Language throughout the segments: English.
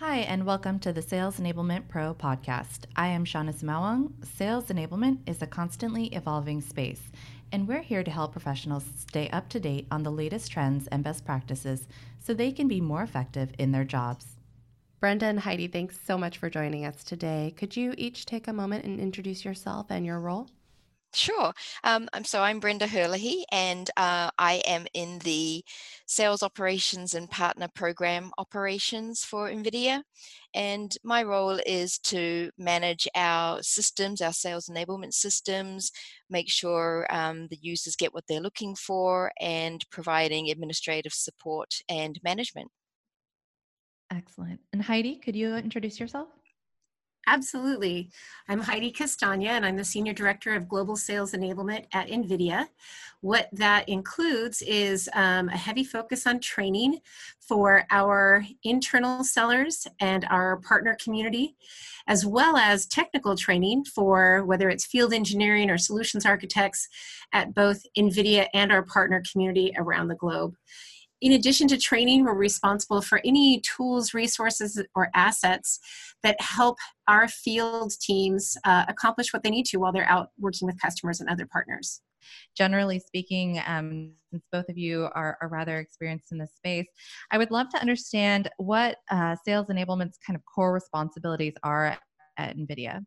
Hi, and welcome to the Sales Enablement Pro podcast. I am Shawnna Sumaoang. Sales enablement is a constantly evolving space, and we're here to help professionals stay up to date on the latest trends and best practices so they can be more effective in their jobs. Brenda and Heidi, thanks so much for joining us today. Could you each take a moment and introduce yourself and your role? Sure. Um, so I'm Brenda Herlihy, and uh, I am in the sales operations and partner program operations for NVIDIA. And my role is to manage our systems, our sales enablement systems, make sure um, the users get what they're looking for, and providing administrative support and management. Excellent. And Heidi, could you introduce yourself? Absolutely. I'm Heidi Castagna, and I'm the Senior Director of Global Sales Enablement at NVIDIA. What that includes is um, a heavy focus on training for our internal sellers and our partner community, as well as technical training for whether it's field engineering or solutions architects at both NVIDIA and our partner community around the globe in addition to training, we're responsible for any tools, resources, or assets that help our field teams uh, accomplish what they need to while they're out working with customers and other partners. Generally speaking, um, since both of you are, are, rather experienced in this space, I would love to understand what uh, sales enablement's kind of core responsibilities are at NVIDIA.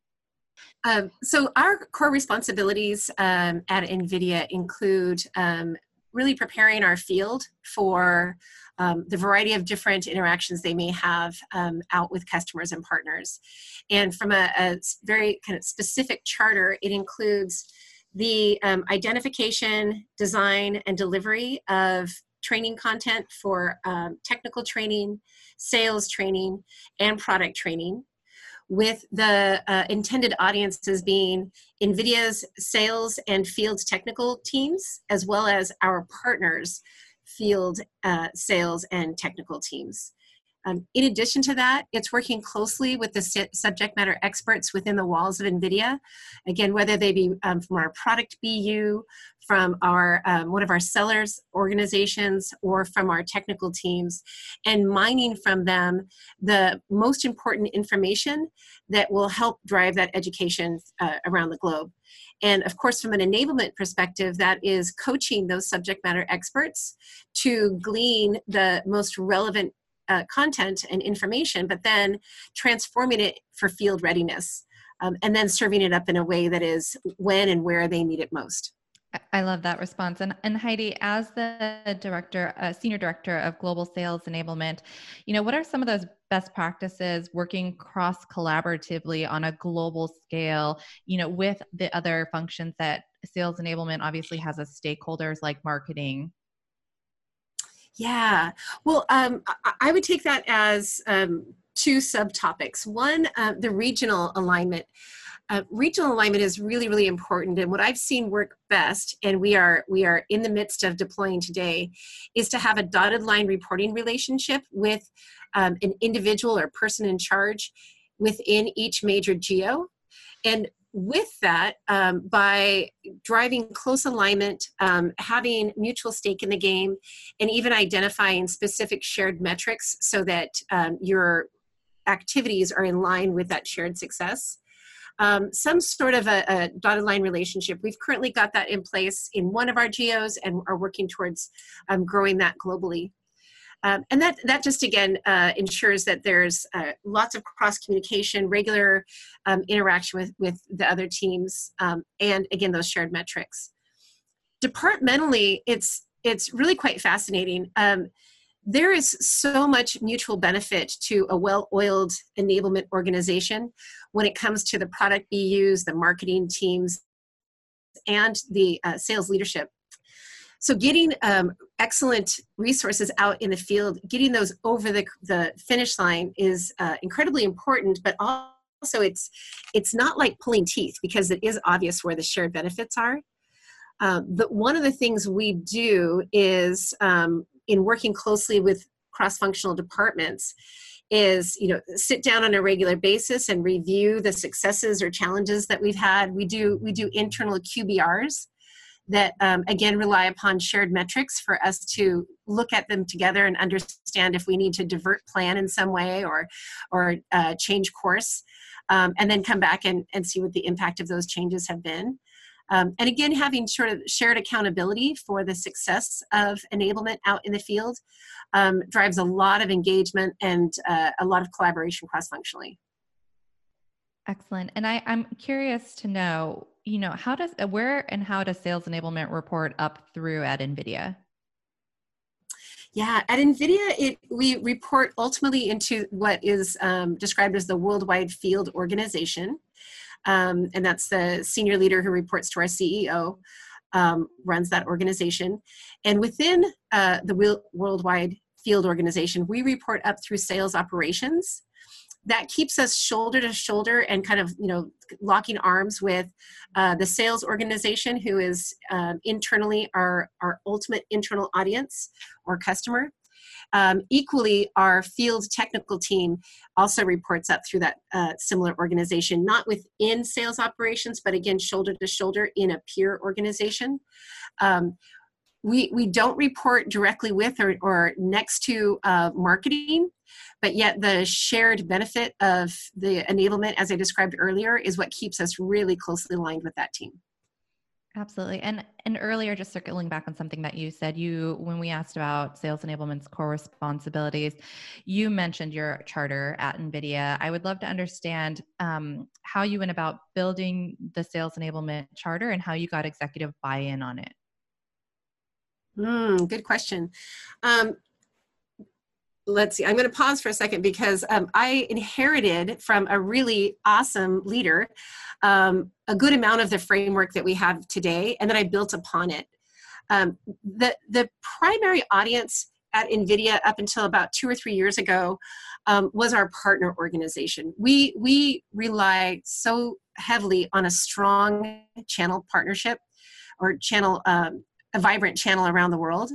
Um, so our core responsibilities um, at NVIDIA include um, really preparing our field for um, the variety of different interactions they may have um, out with customers and partners. And from a, a, very kind of specific charter, it includes the um, identification, design, and delivery of training content for um, technical training, sales training, and product training with the uh, intended audiences being NVIDIA's sales and field technical teams, as well as our partners' field uh, sales and technical teams. Um, in addition to that, it's working closely with the subject matter experts within the walls of NVIDIA. Again, whether they be um, from our product BU, from our um, one of our sellers organizations, or from our technical teams, and mining from them the most important information that will help drive that education uh, around the globe. And of course, from an enablement perspective, that is coaching those subject matter experts to glean the most relevant uh, content and information, but then transforming it for field readiness um, and then serving it up in a way that is when and where they need it most. I love that response. And, and Heidi, as the director, uh, senior director of global sales enablement, you know, what are some of those best practices working cross collaboratively on a global scale, you know, with the other functions that sales enablement obviously has as stakeholders like marketing, yeah, well, um, I would take that as um, two subtopics. One, uh, the regional alignment. Uh, regional alignment is really, really important, and what I've seen work best, and we are we are in the midst of deploying today, is to have a dotted line reporting relationship with um, an individual or person in charge within each major geo, and with that, um, by driving close alignment, um, having mutual stake in the game, and even identifying specific shared metrics so that um, your activities are in line with that shared success. Um, some sort of a, a, dotted line relationship. We've currently got that in place in one of our geos and are working towards um, growing that globally. Um, and that, that just again uh, ensures that there's uh, lots of cross communication, regular um, interaction with, with the other teams, um, and again, those shared metrics. Departmentally, it's, it's really quite fascinating. There is so much mutual benefit to a well oiled enablement organization when it comes to the product BUs, the marketing teams, and the uh, sales leadership so getting um, excellent resources out in the field, getting those over the, the finish line is uh, incredibly important, but also it's, it's not like pulling teeth because it is obvious where the shared benefits are. Um, but one of the things we do is um, in working closely with cross-functional departments is you know sit down on a regular basis and review the successes or challenges that we've had. We do we do internal qbrs that um, again rely upon shared metrics for us to look at them together and understand if we need to divert plan in some way or or uh, change course um, and then come back and, and see what the impact of those changes have been um, and again having sort of shared accountability for the success of enablement out in the field um, drives a lot of engagement and uh, a lot of collaboration cross-functionally excellent and I, i'm curious to know you know, how does uh, where and how does sales enablement report up through at NVIDIA? Yeah, at NVIDIA, it, we report ultimately into what is um, described as the Worldwide Field Organization. Um, and that's the senior leader who reports to our CEO, um, runs that organization. And within uh, the Worldwide Field Organization, we report up through sales operations that keeps us shoulder to shoulder and kind of you know locking arms with uh, the sales organization who is um, internally our our ultimate internal audience or customer um, equally our field technical team also reports up through that uh, similar organization not within sales operations but again shoulder to shoulder in a peer organization. Um, we, we don't report directly with or, or next to uh, marketing but yet the shared benefit of the enablement as i described earlier is what keeps us really closely aligned with that team absolutely and and earlier just circling back on something that you said you when we asked about sales enablement's core responsibilities you mentioned your charter at nvidia i would love to understand um, how you went about building the sales enablement charter and how you got executive buy-in on it Mm, good question. Um, let's see, I'm going to pause for a second because um, I inherited from a really awesome leader um, a good amount of the framework that we have today, and then I built upon it. Um, the, the primary audience at NVIDIA up until about two or three years ago um, was our partner organization. We, we rely so heavily on a strong channel partnership or channel um, a vibrant channel around the world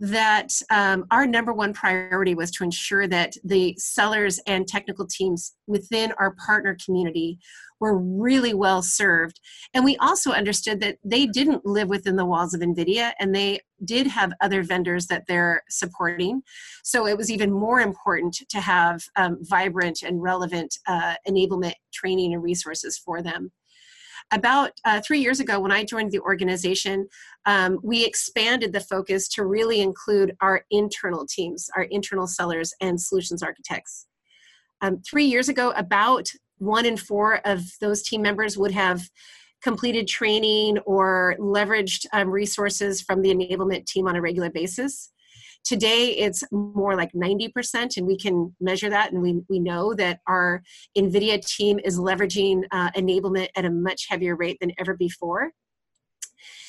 that um, our number one priority was to ensure that the sellers and technical teams within our partner community were really well served. And we also understood that they didn't live within the walls of NVIDIA and they did have other vendors that they're supporting. So it was even more important to have um, vibrant and relevant uh, enablement training and resources for them about uh, three years ago when i joined the organization um, we expanded the focus to really include our internal teams our internal sellers and solutions architects. Um, three years ago about one in four of those team members would have completed training or leveraged um, resources from the enablement team on a regular basis Today, it's more like 90%, and we can measure that. And we, we know that our NVIDIA team is leveraging uh, enablement at a much heavier rate than ever before.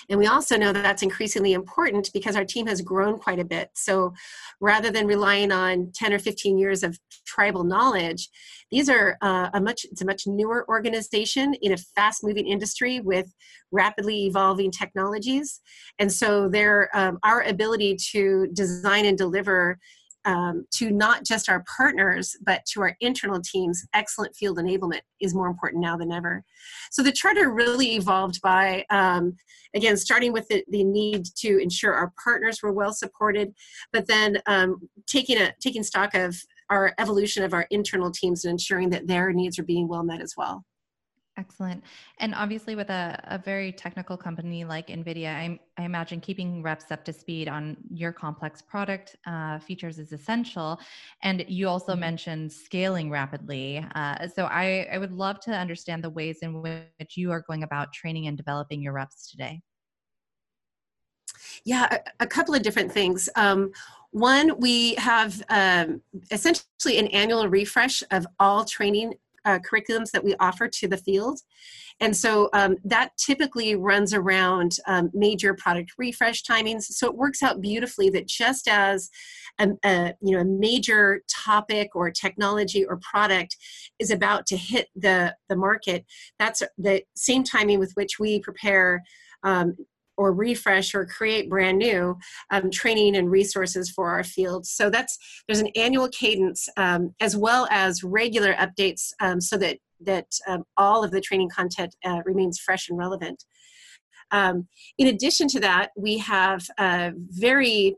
And we also know that that's increasingly important because our team has grown quite a bit. So rather than relying on 10 or 15 years of tribal knowledge, these are uh, a much, it's a much newer organization in a fast moving industry with rapidly evolving technologies. And so their, um, our ability to design and deliver um, to not just our partners, but to our internal teams, excellent field enablement is more important now than ever. So the charter really evolved by, um, again, starting with the, the, need to ensure our partners were well supported, but then um, taking, a, taking stock of our evolution of our internal teams and ensuring that their needs are being well met as well. Excellent. And obviously, with a, a very technical company like NVIDIA, I, I imagine keeping reps up to speed on your complex product uh, features is essential. And you also mm-hmm. mentioned scaling rapidly. Uh, so I, I would love to understand the ways in which you are going about training and developing your reps today. Yeah, a, a couple of different things. Um, one, we have um, essentially an annual refresh of all training uh, curriculums that we offer to the field. And so um, that typically runs around um, major product refresh timings. So it works out beautifully that just as a, a, you know a major topic or technology or product is about to hit the the market, that's the same timing with which we prepare um, or refresh or create brand new um, training and resources for our field. So that's there's an annual cadence um, as well as regular updates um, so that that um, all of the training content uh, remains fresh and relevant. Um, in addition to that, we have a very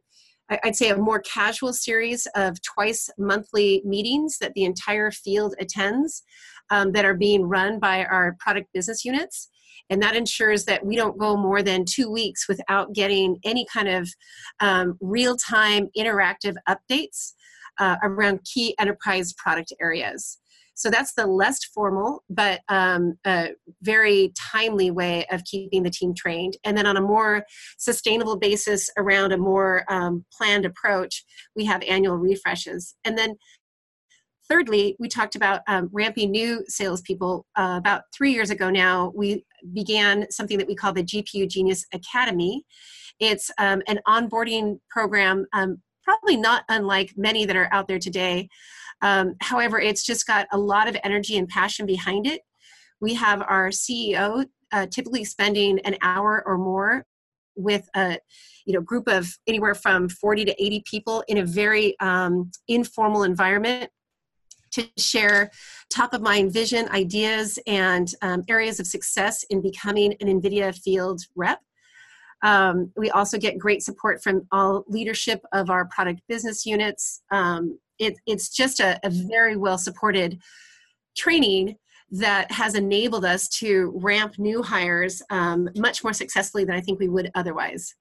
I'd say a more casual series of twice monthly meetings that the entire field attends um, that are being run by our product business units. And that ensures that we don't go more than two weeks without getting any kind of um, real time interactive updates uh, around key enterprise product areas. So that's the less formal but um, very timely way of keeping the team trained. And then on a more sustainable basis around a more um, planned approach, we have annual refreshes. And then thirdly, we talked about um, ramping new salespeople. Uh, about three years ago now, we began something that we call the GPU Genius Academy. It's um, an onboarding program, um, probably not unlike many that are out there today, um, however, it's just got a lot of energy and passion behind it. We have our CEO uh, typically spending an hour or more with a you know group of anywhere from 40 to 80 people in a very um, informal environment to share top of mind vision ideas and um, areas of success in becoming an nvidia field rep um, we also get great support from all leadership of our product business units um, it, it's just a, a very well supported training that has enabled us to ramp new hires um, much more successfully than I think we would otherwise.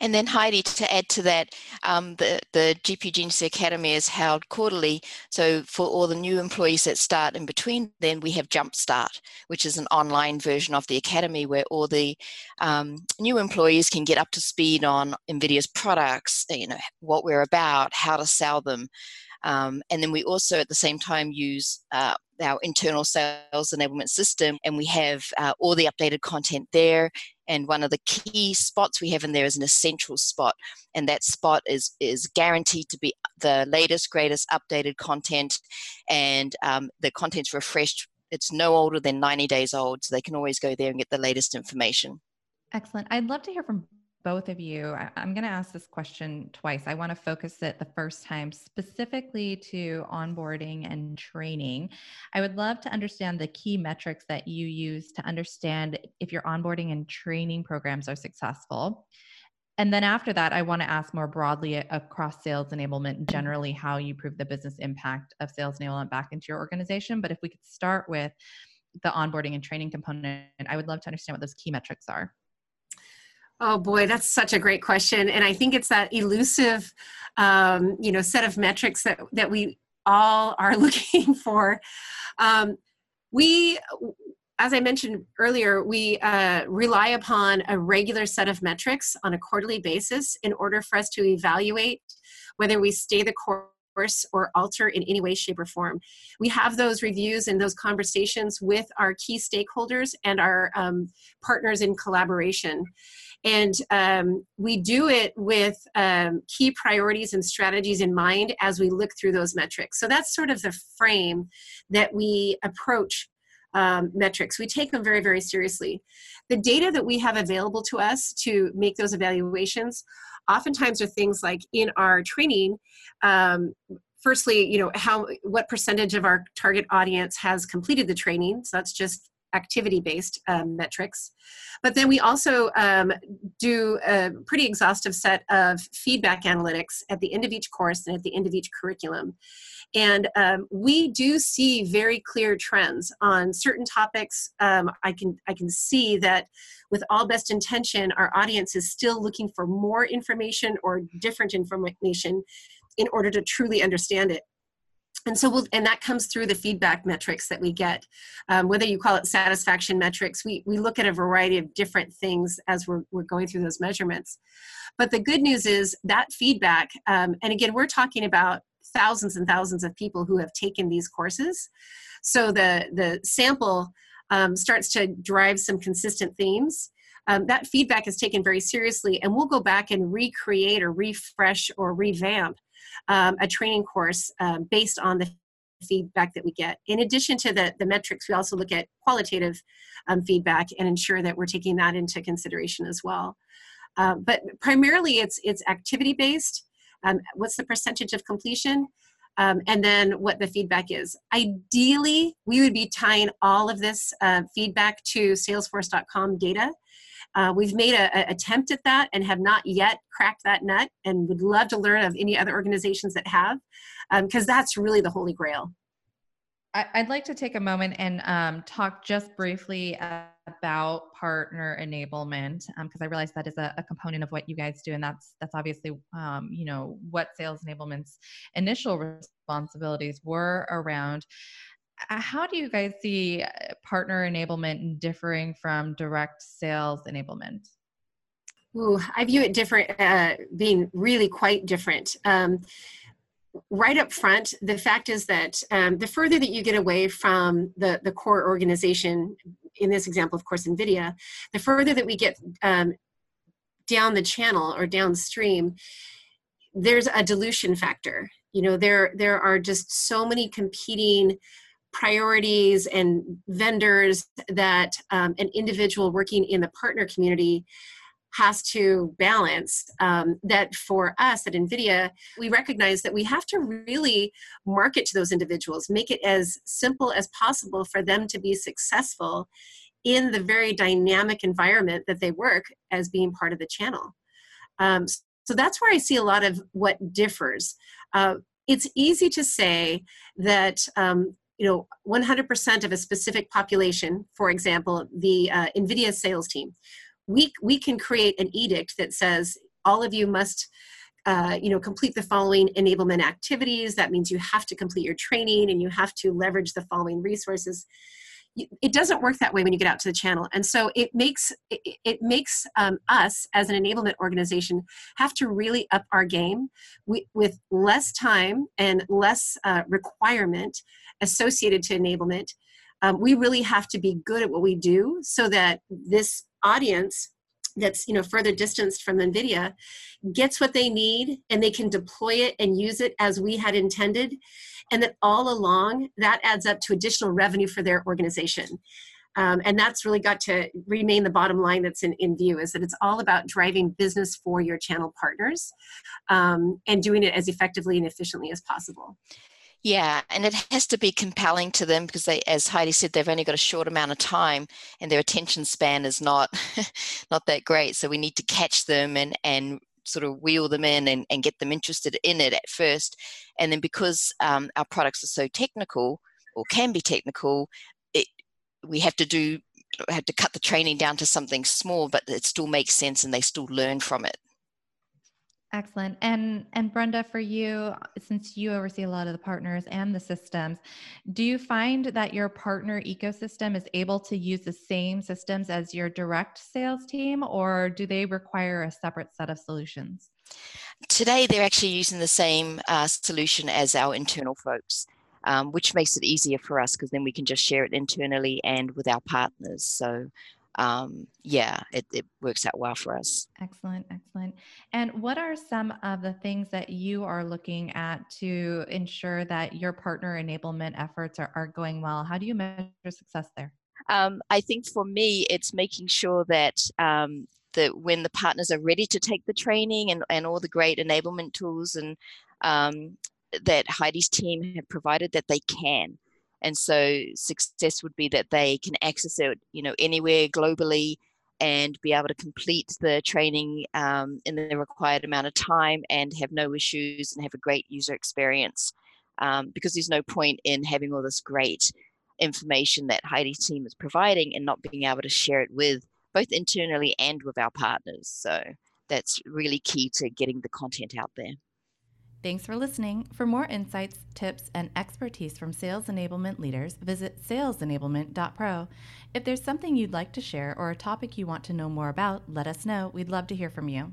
And then Heidi, to add to that, um, the, the GPU Genius Academy is held quarterly. So for all the new employees that start in between, then we have Jumpstart, which is an online version of the academy where all the um, new employees can get up to speed on NVIDIA's products, you know, what we're about, how to sell them. Um, and then we also at the same time use uh, our internal sales enablement system and we have uh, all the updated content there. And one of the key spots we have in there is an essential spot and that spot is is guaranteed to be the latest greatest updated content. And um, the content's refreshed. It's no older than 90 days old so they can always go there and get the latest information. Excellent. I'd love to hear from both of you. I, am going to ask this question twice. I want to focus it the first time specifically to onboarding and training. I would love to understand the key metrics that you use to understand if your onboarding and training programs are successful. And then after that, I want to ask more broadly across sales enablement, generally how you prove the business impact of sales enablement back into your organization. But if we could start with the onboarding and training component, I would love to understand what those key metrics are. Oh boy, that's such a great question, and I think it's that elusive, um, you know, set of metrics that that we all are looking for. Um, we, as I mentioned earlier, we uh, rely upon a regular set of metrics on a quarterly basis in order for us to evaluate whether we stay the course or alter in any way, shape, or form. We have those reviews and those conversations with our key stakeholders and our um, partners in collaboration. And um, we do it with um, key priorities and strategies in mind as we look through those metrics. So that's sort of the frame that we approach um, metrics. We take them very, very seriously. The data that we have available to us to make those evaluations oftentimes are things like in our training. Um, firstly, you know, how what percentage of our target audience has completed the training? So that's just activity based um, metrics. But then we also um, do a pretty exhaustive set of feedback analytics at the end of each course and at the end of each curriculum. And um, we do see very clear trends on certain topics. Um, I can I can see that with all best intention, our audience is still looking for more information or different information in order to truly understand it and so we'll, and that comes through the feedback metrics that we get um, whether you call it satisfaction metrics we, we look at a variety of different things as we're, we're going through those measurements. But the good news is that feedback um, and again we're talking about thousands and thousands of people who have taken these courses. So the the sample um, starts to drive some consistent themes. Um, that feedback is taken very seriously and we'll go back and recreate or refresh or revamp um, a training course um, based on the feedback that we get. In addition to the, the metrics, we also look at qualitative um, feedback and ensure that we're taking that into consideration as well. Uh, but primarily it's, it's activity based. Um, what's the percentage of completion? Um, and then what the feedback is. Ideally, we would be tying all of this uh, feedback to salesforce.com data Uh, we've made an attempt at that and have not yet cracked that nut and would love to learn of any other organizations that have, because um, that's really the holy grail. I'd like to take a moment and um, talk just briefly about partner enablement because um, I realize that is a, a, component of what you guys do, and that's that's obviously um, you know what sales enablement's initial responsibilities were around. Uh, how do you guys see uh, partner enablement differing from direct sales enablement? Ooh, I view it different, uh, being really quite different. Um, right up front, the fact is that um, the further that you get away from the, the core organization, in this example, of course, NVIDIA, the further that we get um, down the channel or downstream, there's a dilution factor. You know, there there are just so many competing priorities and vendors that um, an individual working in the partner community has to balance um, that for us at NVIDIA, we recognize that we have to really market to those individuals, make it as simple as possible for them to be successful in the very dynamic environment that they work as being part of the channel. Um, so that's where I see a lot of what differs. Uh, it's easy to say that um, you know 100% of a specific population for example the uh, nvidia sales team. We we can create an edict that says all of you must uh, you know complete the following enablement activities. That means you have to complete your training and you have to leverage the following resources it doesn't work that way when you get out to the channel. And so it makes it, it makes um, us as an enablement organization have to really up our game we, with less time and less uh, requirement associated to enablement. Um, we really have to be good at what we do so that this audience that's you know further distanced from nvidia gets what they need and they can deploy it and use it as we had intended and that all along that adds up to additional revenue for their organization um, and that's really got to remain the bottom line that's in, in view is that it's all about driving business for your channel partners um, and doing it as effectively and efficiently as possible yeah, and it has to be compelling to them because they, as Heidi said, they've only got a short amount of time, and their attention span is not not that great. So we need to catch them and and sort of wheel them in and, and get them interested in it at first, and then because um, our products are so technical or can be technical, it we have to do have to cut the training down to something small, but it still makes sense and they still learn from it. Excellent. And and Brenda, for you, since you oversee a lot of the partners and the systems, do you find that your partner ecosystem is able to use the same systems as your direct sales team, or do they require a separate set of solutions? Today, they're actually using the same uh, solution as our internal folks. Um, which makes it easier for us because then we can just share it internally and with our partners. So um, yeah, it, it works out well for us. Excellent, excellent. And what are some of the things that you are looking at to ensure that your partner enablement efforts are, are going well? How do you measure success there? Um, I think for me, it's making sure that um, that when the partners are ready to take the training and, and all the great enablement tools and um, that Heidi's team have provided, that they can and so success would be that they can access it you know anywhere globally and be able to complete the training um, in the required amount of time and have no issues and have a great user experience um, because there's no point in having all this great information that Heidi's team is providing and not being able to share it with both internally and with our partners. So that's really key to getting the content out there. Thanks for listening. For more insights, tips, and expertise from sales enablement leaders, visit salesenablement.pro. If there's something you'd like to share or a topic you want to know more about, let us know. We'd love to hear from you.